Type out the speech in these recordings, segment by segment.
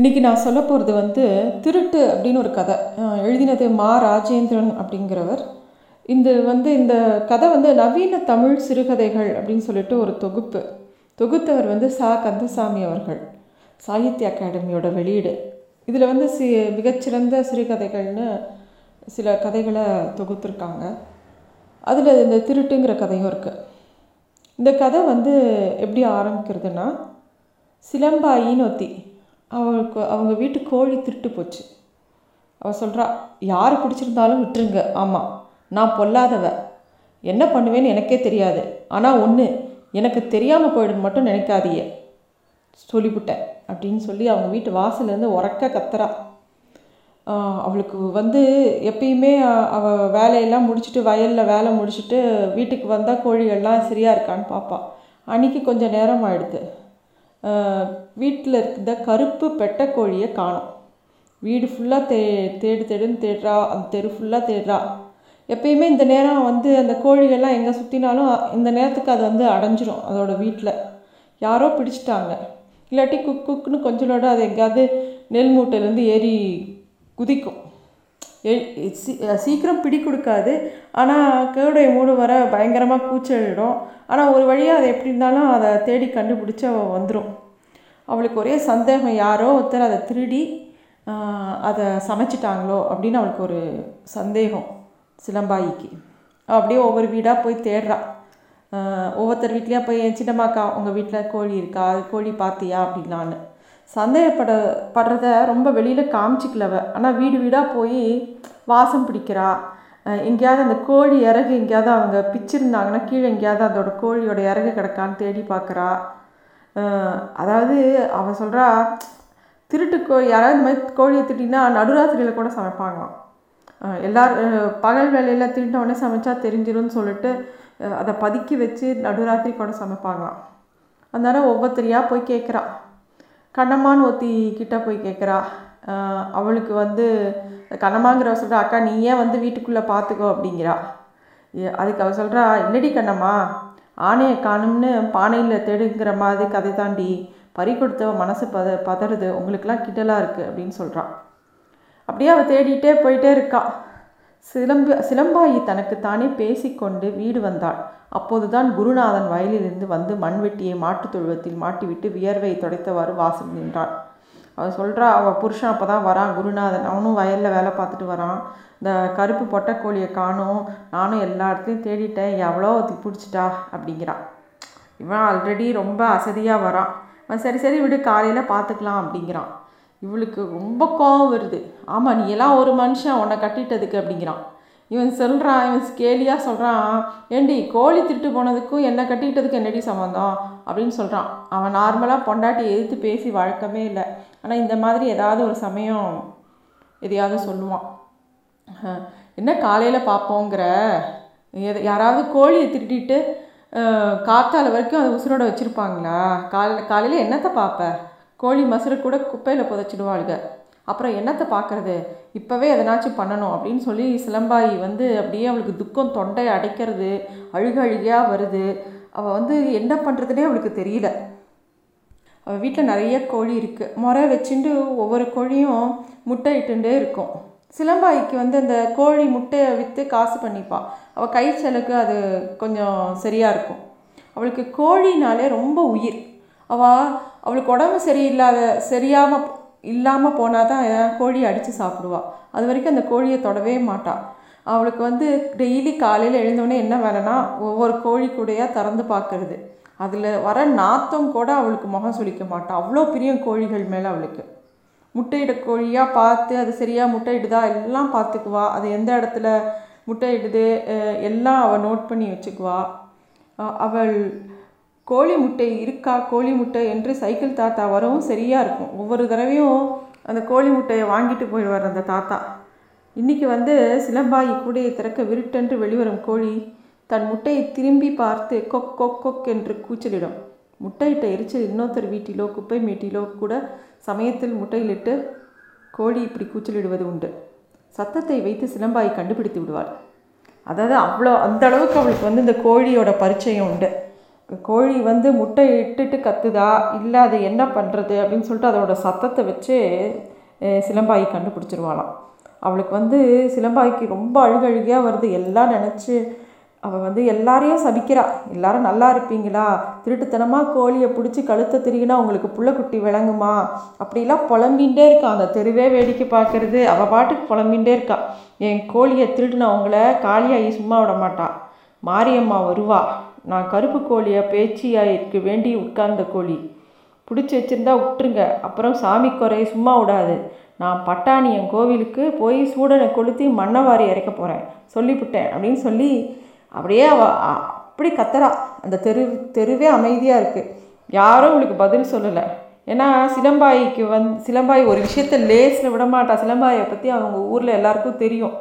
இன்றைக்கி நான் சொல்ல போகிறது வந்து திருட்டு அப்படின்னு ஒரு கதை. எழுதினது மா ராஜேந்திரன் அப்படிங்கிறவர். இந்த வந்து இந்த கதை வந்து நவீன தமிழ் சிறுகதைகள் அப்படின்னு சொல்லிட்டு ஒரு தொகுப்பு. தொகுத்தவர் வந்து சா. கந்தசாமி அவர்கள் சாகித்ய அகாடமியோட வெளியீடு. இதில் வந்து சி மிகச்சிறந்த சிறுகதைகள்னு சில கதைகளை தொகுத்துருக்காங்க. அதில் இந்த திருட்டுங்கிற கதையும் இருக்குது இந்த கதை வந்து எப்படி ஆரம்பிக்கிறதுனா சிலம்பாயின்னு ஒத்தி அவளுக்கு அவங்க வீட்டு கோழி திருட்டு போச்சு. அவள் சொல்கிறா யார் பிடிச்சிருந்தாலும் விட்டுருங்க. ஆமாம் நான் பொல்லாதவ. என்ன பண்ணுவேன்னு எனக்கே தெரியாது. ஆனால் ஒன்று எனக்கு தெரியாமல் போயிடுன்னு மட்டும் நினைக்காதீங்க. சொல்லிவிட்டேன் அப்படின்னு சொல்லி அவங்க வீட்டு வாசல்லேருந்து உறக்க கத்துறா. அவளுக்கு வந்து எப்பயுமே அவள் வேலையெல்லாம் முடிச்சுட்டு வயலில் வேலை முடிச்சுட்டு வீட்டுக்கு வந்தால் கோழிகள்லாம் சரியாக இருக்கான்னு பார்ப்பாள் அன்னைக்கு கொஞ்சம் நேரம் ஆயிடுது. வீட்டில் இருக்கிற கருப்பு பெட்டைக்கோழியை கோழியை வீடு ஃபுல்லாக தே தேடு தேடுன்னு தேடுறா அந்த தெரு ஃபுல்லாக தேடுறா. எப்பயுமே இந்த நேரம் வந்து அந்த கோழிகள்லாம் எங்கே சுற்றினாலும் இந்த நேரத்துக்கு அது வந்து அடைஞ்சிரும் அதோட வீட்டில் யாரோ பிடிச்சிட்டாங்க. இல்லாட்டி குக் குக்குன்னு கொஞ்சலோட அது எங்கேயாவது நெல் மூட்டையிலேருந்து ஏறி குதிக்கும். எ- சீக்கிரம் பிடி கொடுக்காது. ஆனால் கேடைய மூடு வர பயங்கரமாக கூச்சலிடும். ஆனால் ஒரு வழியாக அதை எப்படி இருந்தாலும் அதை தேடி கண்டுபிடிச்சி அவள் வந்துடும் அவளுக்கு ஒரே சந்தேகம் யாரோ ஒருத்தர் அதை திருடி அதை சமைச்சிட்டாங்களோ அப்படின்னு அவளுக்கு ஒரு சந்தேகம் சிலம்பாயிக்கு. அப்படியே ஒவ்வொரு வீடாக போய் தேடுறா. ஒவ்வொருத்தர் வீட்லேயே போய் என் சின்னம்மாக்கா உங்கள் வீட்டில் கோழி இருக்கா? அது கோழி பார்த்தியா? அப்படின்னான்னு சந்தேகப்பட படுறத ரொம்ப வெளியில் காமிச்சிக்கலவ ஆனால் வீடு வீடாக போய் வாசம் பிடிக்கிறா. எங்கேயாவது அந்த கோழி இறகு எங்கேயாவது அவங்க பிச்சிருந்தாங்கன்னா கீழே எங்கேயாவது அதோட கோழியோட இறகு கிடக்கான்னு தேடி பார்க்குறா. அதாவது அவள் சொல்கிறா திருட்டு கோழி யாராவது இந்த மாதிரி கோழியை திட்டினா நடுராத்திரியில் கூட சமைப்பாங்களாம். அஹ் எல்லார் பகல் வேலையில் திருட்டவுடனே சமைச்சா தெரிஞ்சிரும்னு சொல்லிட்டு அதை பதுக்கி வச்சு நடுராத்திரி கூட சமைப்பாங்களாம். அதனால் ஒவ்வொருத்தரையாக போய் கேட்குறா கண்ணம்மான்னு ஒத்தி கிட்டே போய் கேட்குறா அவளுக்கு வந்து கண்ணம்மாங்கிறவ சொல்கிறா அக்கா நீ ஏன் வந்து வீட்டுக்குள்ளே பார்த்துக்கோ அப்படிங்கிறா. அதுக்கு அவள் சொல்கிறா இல்லடி கண்ணம்மா ஆணையை காணும்னு பானையில் தேடுங்கிற மாதிரி கதை தாண்டி பறி கொடுத்த மனசு பத பதறுது. உங்களுக்கெல்லாம் கிட்டலாக இருக்குது அப்படின்னு சொல்கிறான் அப்படியே அவள் தேடிட்டே போயிட்டே இருக்கா. சிலம்பு சிலம்பாயி தனக்கு தானே பேசிக்கொண்டு வீடு வந்தாள். அப்போதுதான் குருநாதன் வயலிலிருந்து வந்து மண்வெட்டியை மாட்டுத் தொழுவத்தில் மாட்டிவிட்டு வியர்வை துடைத்தவாறு வாசல் நின்றாள் அவள் சொல்கிறா அவள் புருஷன் அப்போ தான் வரான் குருநாதன். அவனும் வயலில் வேலை பார்த்துட்டு வரான். இந்த கருப்பு பொட்டைக்கோழியை காணும். நானும் எல்லா இடத்துலையும் தேடிட்டேன். எவ்வளோ பிடிச்சிட்டா அப்படிங்கிறான் இவன் ஆல்ரெடி ரொம்ப அசதியாக வரான். அவன் சரி சரி விடு காலையில் பார்த்துக்கலாம் அப்படிங்கிறான். இவளுக்கு ரொம்ப கோவம் வருது. ஆமாம் நீ எல்லாம் ஒரு மனுஷன் உன்னை கட்டிட்டதுக்கு அப்படிங்கிறான். இவன் சொல்கிறான் இவன் கேலியாக சொல்கிறான் ஏண்டி கோழி திருட்டு போனதுக்கும் என்னை கட்டிக்கிட்டதுக்கு என்னடி சம்மந்தம் அப்படின்னு சொல்கிறான் அவன் நார்மலாக பொண்டாட்டி எதிர்த்து பேசி வழக்கமே இல்லை. ஆனால் இந்த மாதிரி ஏதாவது ஒரு சமயம் எதையாவது சொல்லுவான். என்ன காலையில் பார்ப்போங்கிற எதை யாராவது கோழியை திருட்டிட்டு காத்தால வரைக்கும் அதை உசுரோட வச்சுருப்பாங்களா? காலையில் காலையில் என்னத்தை பார்ப்ப கோழி மசுரை கூட குப்பையில் புதைச்சிடுவாளுங்க அப்புறம் என்னத்தை பார்க்கறது இப்போவே எதனாச்சும் பண்ணணும் அப்படின்னு சொல்லி சிலம்பாயி வந்து அப்படியே அவளுக்கு துக்கம் தொண்டை அடைக்கிறது அழுக அழுகையாக வருது. அவள் வந்து என்ன பண்ணுறதுனே அவளுக்கு தெரியல. அவள் வீட்டில் நிறைய கோழி இருக்குது முறை வச்சுட்டு ஒவ்வொரு கோழியும் முட்டை இட்டுண்டே இருக்கும். சிலம்பாய்க்கு வந்து அந்த கோழி முட்டையை விற்று காசு பண்ணிப்பாள் அவள் கை செலவுக்கு அது கொஞ்சம் சரியாக இருக்கும். அவளுக்கு கோழினாலே ரொம்ப உயிர். அவள் அவளுக்கு உடம்பு சரியில்லாத சரியாமல் இல்லாமல் போனால் தான் கோழி அடித்து சாப்பிடுவாள் அது வரைக்கும் அந்த கோழியை தொடவே மாட்டாள் அவளுக்கு வந்து டெய்லி காலையில் எழுந்தோடனே என்ன வேலைன்னா ஒவ்வொரு கோழி கூடையாக திறந்து பார்க்குறது. அதில் வர நாத்தம் கூட அவளுக்கு முகம் சுளிக்க மாட்டாள் அவ்வளோ பிரியம் கோழிகள் மேலே அவளுக்கு. முட்டையிட கோழியாக பார்த்து அது சரியாக முட்டையிடுதா? எல்லாம் பார்த்துக்குவா. அது எந்த இடத்துல முட்டையிடுது? எல்லாம் அவள் நோட் பண்ணி வச்சுக்குவா. அவள் கோழி முட்டை இருக்கா? கோழி முட்டை என்று சைக்கிள் தாத்தா வரவும் சரியாக இருக்கும். ஒவ்வொரு தடவையும் அந்த கோழி முட்டையை வாங்கிட்டு போயிடுவார் அந்த தாத்தா. இன்றைக்கி வந்து சிலம்பாயி கூடையை திறக்க விருட்டென்று வெளிவரும் கோழி. தன் முட்டையை திரும்பி பார்த்து கொக் கொக் கொக் என்று கூச்சலிடும். முட்டையிட்ட எரிச்சல் இன்னொருத்தர் வீட்டிலோ குப்பை மீட்டிலோ கூட சமயத்தில் முட்டையிலிட்டு கோழி இப்படி கூச்சலிடுவது உண்டு. சத்தத்தை வைத்து சிலம்பாய் கண்டுபிடித்து விடுவாள். அதாவது அவ்வளோ அந்த அளவுக்கு அவளுக்கு வந்து இந்த கோழியோட பரிச்சயம் உண்டு. கோழி வந்து முட்டை இட்டுட்டு கத்துதா? இல்லை அது என்ன பண்ணுறது அப்படின்னு சொல்லிட்டு அதோட சத்தத்தை வச்சு சிலம்பாயை சிலம்பாயி கண்டுபிடிச்சிருவாளாம். அவளுக்கு வந்து சிலம்பாய்க்கு ரொம்ப அழுகழுகையாக வருது. எல்லாம் நினச்சி அவள் வந்து எல்லாரையும் சபிக்கிறா. எல்லாரும் நல்லா இருப்பீங்களா? திருட்டுத்தனமாக கோழியை பிடிச்சி கழுத்தை திரிகினா உங்களுக்கு புள்ளக்குட்டி விளங்குமா? அப்படிலாம் புலம்பின்ண்டே இருக்கா. அந்த தெருவே வேடிக்கை பார்க்கறது. அவள் பாட்டுக்கு புலம்பின்ண்டே இருக்கா. என் கோழியை திருடினவங்கள காளியாகி சும்மா விட மாட்டா. மாரியம்மா வருவா. நான் கருப்பு கோழியை பேச்சியாயிருக்கு வேண்டி உட்கார்ந்த கோழி. பிடிச்சி வச்சிருந்தா விட்டுருங்க அப்புறம் சாமி குறைய சும்மா விடாது. நான் பட்டாணி என் கோவிலுக்கு போய் சூடனை கொளுத்தி மண்ணை வாரி இறக்க போகிறேன் சொல்லிவிட்டேன் அப்படின்னு சொல்லி அப்படியே அவ அப்படி கத்துறா. அந்த தெரு தெருவே அமைதியாக இருக்குது யாரும் அவளுக்கு பதில் சொல்லலை. ஏன்னா சிலம்பாய்க்கு வந் சிலம்பாய் ஒரு விஷயத்த லேஸில் விடமாட்டா. சிலம்பாயை பற்றி அவங்க ஊரில் எல்லாருக்கும் தெரியும்.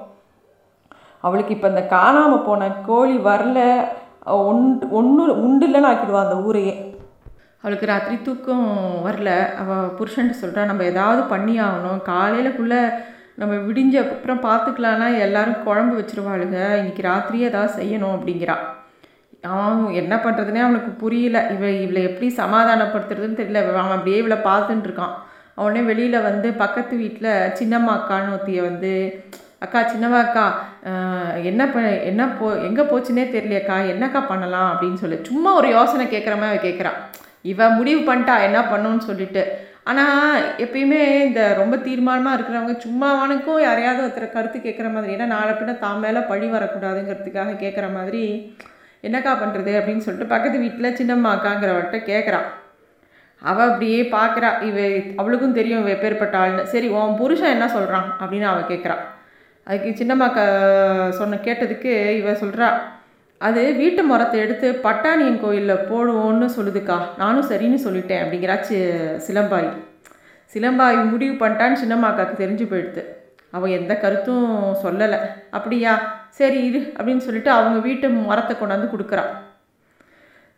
அவளுக்கு இப்போ இந்த காணாமல் போன கோழி வரல. ஒன்று ஒன்று உண்டு இல்லைன்னு ஆக்கிடுவா அந்த ஊரையே. அவளுக்கு ராத்திரி தூக்கம் வரல. அவள் புருஷன்ட்டு சொல்கிறா நம்ம ஏதாவது பண்ணி ஆகணும் காலையிலக்குள்ளே நம்ம விடிஞ்ச அப்புறம் பார்த்துக்கலான்னா எல்லாரும் குழம்பு வச்சிருவாளுங்க இன்றைக்கி ராத்திரியே ஏதாவது செய்யணும் அப்படிங்கிறான் அவன் என்ன பண்ணுறதுனே அவனுக்கு புரியல. இவ இவளை எப்படி சமாதானப்படுத்துறதுன்னு தெரியல. அவன் அப்படியே இவளை பார்த்துட்டு இருக்கான். அவனே வெளியில் வந்து பக்கத்து வீட்டில் சின்னம்மா அக்கான்னு ஒத்திய வந்து அக்கா சின்னவா அக்கா என்ன ப என்ன போ எங்கே போச்சுன்னே தெரியலையக்கா. என்னக்கா பண்ணலாம்? அப்படின்னு சொல்லி சும்மா ஒரு யோசனை கேட்குற மாதிரி அவ கேட்குறா இவ முடிவு பண்ணிட்டா என்ன பண்ணுன்னு சொல்லிட்டு. ஆனால் எப்பயுமே இந்த ரொம்ப தீர்மானமாக இருக்கிறவங்க சும்மாவானுக்கும் யாரையாவது ஒருத்தர் கருத்து கேட்குற மாதிரி. ஏன்னா நாளை பின்ன தான் மேலே பழி வரக்கூடாதுங்கிறதுக்காக கேட்குற மாதிரி என்னக்கா பண்ணுறது அப்படின்னு சொல்லிட்டு பக்கத்து வீட்டில் சின்னம்மா அக்காங்கிறவர்கிட்ட கேட்குறா அவள் அப்படியே பார்க்குறா இவ அவளுக்கும் தெரியும் இவ எப்பேற்பட்ட ஆள்னு. சரி உன் புருஷன் என்ன சொல்கிறான் அப்படின்னு அவள் கேட்குறா அதுக்கு சின்னம்மா க சொன்ன கேட்டதுக்கு இவ சொல்கிறா அது வீட்டு மரத்தை எடுத்து பட்டாணியன் கோயிலில் போடுவோன்னு சொல்லுதுக்கா. நானும் சரின்னு சொல்லிட்டேன் அப்படிங்கிறாச்சு சிலம்பாய். சிலம்பாய் முடிவு பண்ணிட்டான்னு சின்னம்மாக்காக்கு தெரிஞ்சு போயிடுது. அவள் எந்த கருத்தும் சொல்லலை. அப்படியா? சரி இரு அப்படின்னு சொல்லிட்டு அவங்க வீட்டு மரத்தை கொண்டாந்து கொடுக்குறா.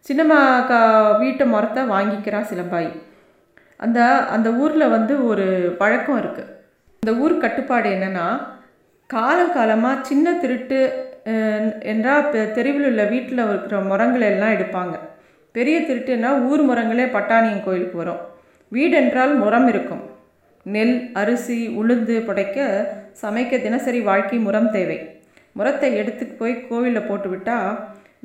சின்னம்மாக்கா வீட்டு மரத்தை வாங்கிக்கிறா சிலம்பாய். அந்த அந்த ஊரில் வந்து ஒரு பழக்கம் இருக்குது இந்த ஊர் கட்டுப்பாடு என்னென்னா காலம் காலமாக சின்ன திருட்டு என்றால் தெருவில் உள்ள வீட்டில் இருக்கிற முறங்களை எல்லாம் எடுப்பாங்க. பெரிய திருட்டுன்னா ஊர் முரங்களே பட்டாணியன் கோயிலுக்கு வரும். வீடு என்றால் இருக்கும். நெல் அரிசி உளுந்து புடைக்க சமைக்க தினசரி வாழ்க்கை முரம் தேவை. முரத்தை எடுத்து போய் கோவிலில் போட்டுவிட்டால்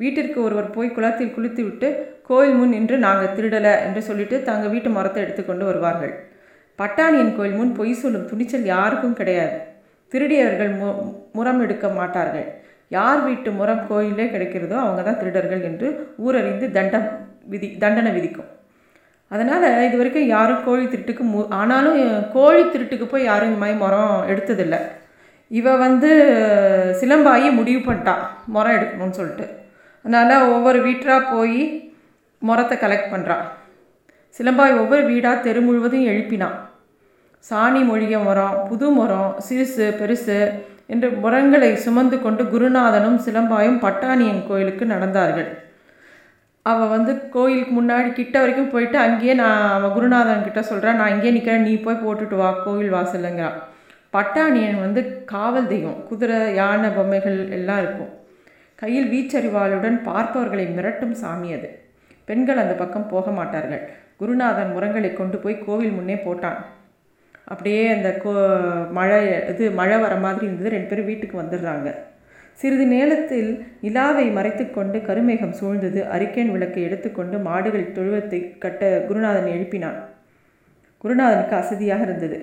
வீட்டிற்கு ஒருவர் போய் குளத்தில் குளித்து விட்டு கோயில் முன் நின்று நாங்கள் திருடலை என்று சொல்லிட்டு தங்கள் வீட்டு மரத்தை எடுத்துக்கொண்டு வருவார்கள். பட்டாணியன் கோயில் முன் பொய் சொல்லும் துணிச்சல் யாருக்கும் கிடையாது. திருடியவர்கள் மு முறம் எடுக்க மாட்டார்கள். யார் வீட்டு முறம் கோயிலே கிடைக்கிறதோ அவங்க தான் திருடர்கள் என்று ஊரறிந்து தண்டம் விதி தண்டனை விதிக்கும். அதனால் இது வரைக்கும் யாரும் கோழி திருட்டுக்கு மு ஆனாலும் கோழி திருட்டுக்கு போய் யாரும் இந்த மாதிரி முறம் எடுத்ததில்லை. இவ வந்து சிலம்பாயி முடிவு பண்ணிட்டான் முறம் எடுக்கணும்னு சொல்லிட்டு. அதனால் ஒவ்வொரு வீட்டாக போய் முறத்தை கலெக்ட் பண்ணுறான் சிலம்பாய் ஒவ்வொரு வீடாக தெரு முழுவதும் எழுப்பினான் சாணி மொழிக மரம் புது மரம் சிறுசு பெருசு என்று முரங்களை சுமந்து கொண்டு குருநாதனும் சிலம்பாயும் பட்டாணியன் கோயிலுக்கு நடந்தார்கள். அவள் வந்து கோயிலுக்கு முன்னாடி கிட்ட வரைக்கும் போயிட்டு அங்கேயே நான் அவன் குருநாதன் கிட்ட சொல்கிறேன் நான் இங்கேயே நிற்கிறேன் நீ போய் போட்டுட்டு வா கோவில் வாசலுங்கிறான் பட்டாணியன் வந்து காவல் தெய்வம் குதிரை யானை பொம்மைகள் எல்லாம் இருக்கும். கையில் வீச்சறிவாளுடன் பார்ப்பவர்களை மிரட்டும் சாமி அது. பெண்கள் அந்த பக்கம் போக மாட்டார்கள். குருநாதன் முரங்களை கொண்டு போய் கோவில் முன்னே போட்டான். அப்படியே அந்த கோ மழை இது மழை வர மாதிரி இருந்தது. ரெண்டு பேரும் வீட்டுக்கு வந்துடுறாங்க. சிறிது நேரத்தில் நிலாவை மறைத்துக்கொண்டு கருமேகம் சூழ்ந்தது. அரிக்கேன் விளக்கை எடுத்துக்கொண்டு மாடுகள் தொழுவத்தை கட்ட குருநாதன் எழுப்பினான். குருநாதனுக்கு அசதியாக இருந்தது.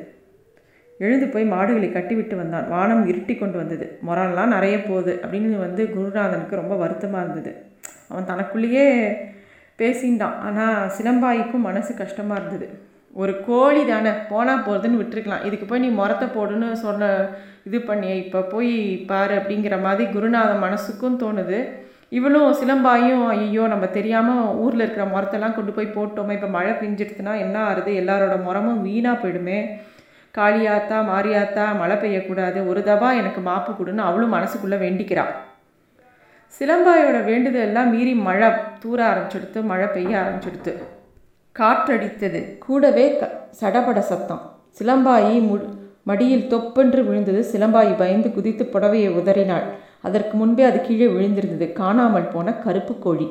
எழுந்து போய் மாடுகளை கட்டிவிட்டு வந்தான். வானம் இருட்டி கொண்டு வந்தது. முரம்லாம் நிறைய போகுது அப்படின்னு வந்து குருநாதனுக்கு ரொம்ப வருத்தமாக இருந்தது. அவன் தனக்குள்ளேயே பேசிண்டான். ஆனால் சிலம்பாய்க்கும் மனசு கஷ்டமாக இருந்தது. ஒரு கோழி தானே போனால் போகிறதுன்னு விட்டுருக்கலாம். இதுக்கு போய் நீ முரத்தை போடுன்னு சொன்ன இது பண்ணி இப்போ போய் பாரு அப்படிங்கிற மாதிரி குருநாத மனசுக்கும் தோணுது. இவளும் சிலம்பாயும் ஐயோ நம்ம தெரியாமல் ஊரில் இருக்கிற முறத்தெல்லாம் கொண்டு போய் போட்டோமே இப்போ மழை பெஞ்சிடுச்சுன்னா என்ன ஆறுது? எல்லாரோட முறமும் வீணாக போயிடுமே. காளியாத்தா மாரியாத்தா மழை பெய்யக்கூடாது. ஒரு தபா எனக்கு மாப்பு கொடுன்னு அவளும் மனசுக்குள்ளே வேண்டிக்கிறாள் சிலம்பாயோட வேண்டுதல் எல்லாம் மீறி மழை தூர ஆரம்பிச்சிடுத்து மழை பெய்ய ஆரம்பிச்சிடுத்து. காற்றடித்தது. கூடவே க சடபட சத்தம். சிலம்பாயி மு மடியில் தொப்பென்று விழுந்தது. சிலம்பாயி பயந்து குதித்து புடவையை உதறினாள். அதற்கு முன்பே அது கீழே விழுந்திருந்தது. காணாமல் போன கருப்பு கோழி.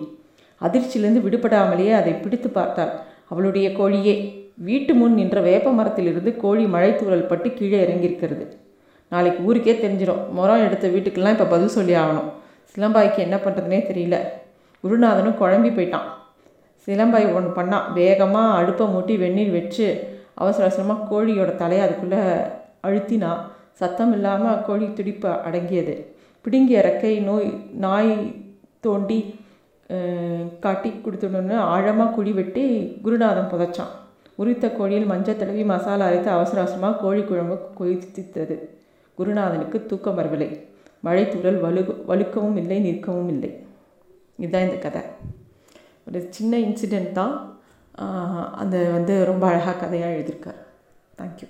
அதிர்ச்சியிலிருந்து விடுபடாமலேயே அதை பிடித்து பார்த்தாள். அவளுடைய கோழியே வீட்டு முன் நின்ற வேப்ப மரத்திலிருந்து கோழி மழைத்தூரல் பட்டு கீழே இறங்கியிருக்கிறது. நாளைக்கு ஊருக்கே தெரிஞ்சிடும் முறம் எடுத்த வீட்டுக்கெல்லாம் இப்போ பதில் சொல்லி ஆகணும். சிலம்பாய்க்கு என்ன பண்ணுறதுனே தெரியல. குருநாதனும் குழம்பி போயிட்டான். சிலம்பை ஒன்று பண்ணான் வேகமாக அடுப்பை மூட்டி வெந்நீர் வச்சு அவசர அவசரமாக கோழியோட தலையை அதுக்குள்ளே அழுத்தினா சத்தம் இல்லாமல் கோழி துடிப்பு அடங்கியது. பிடுங்கிய இறக்கை நோய் நாய் தோண்டி காட்டி கொடுத்துடணும்னு ஆழமாக குழி வெட்டி குருநாதன் புதைச்சான். உரித்த கோழியில் மஞ்சள் தடவி மசாலா அரைத்து அவசர அவசரமாக கோழி குழம்பு கொதித்தது. குருநாதனுக்கு தூக்கம் வரவில்லை. மழை தூறல் வலு வலுக்கவும் இல்லை நிற்கவும் இல்லை. இதுதான் இந்த கதை. ஒரு சின்ன இன்சிடெண்ட் தான். அந்த வந்து ரொம்ப அழகாக கதையாக எழுதியிருக்கார். தேங்க்யூ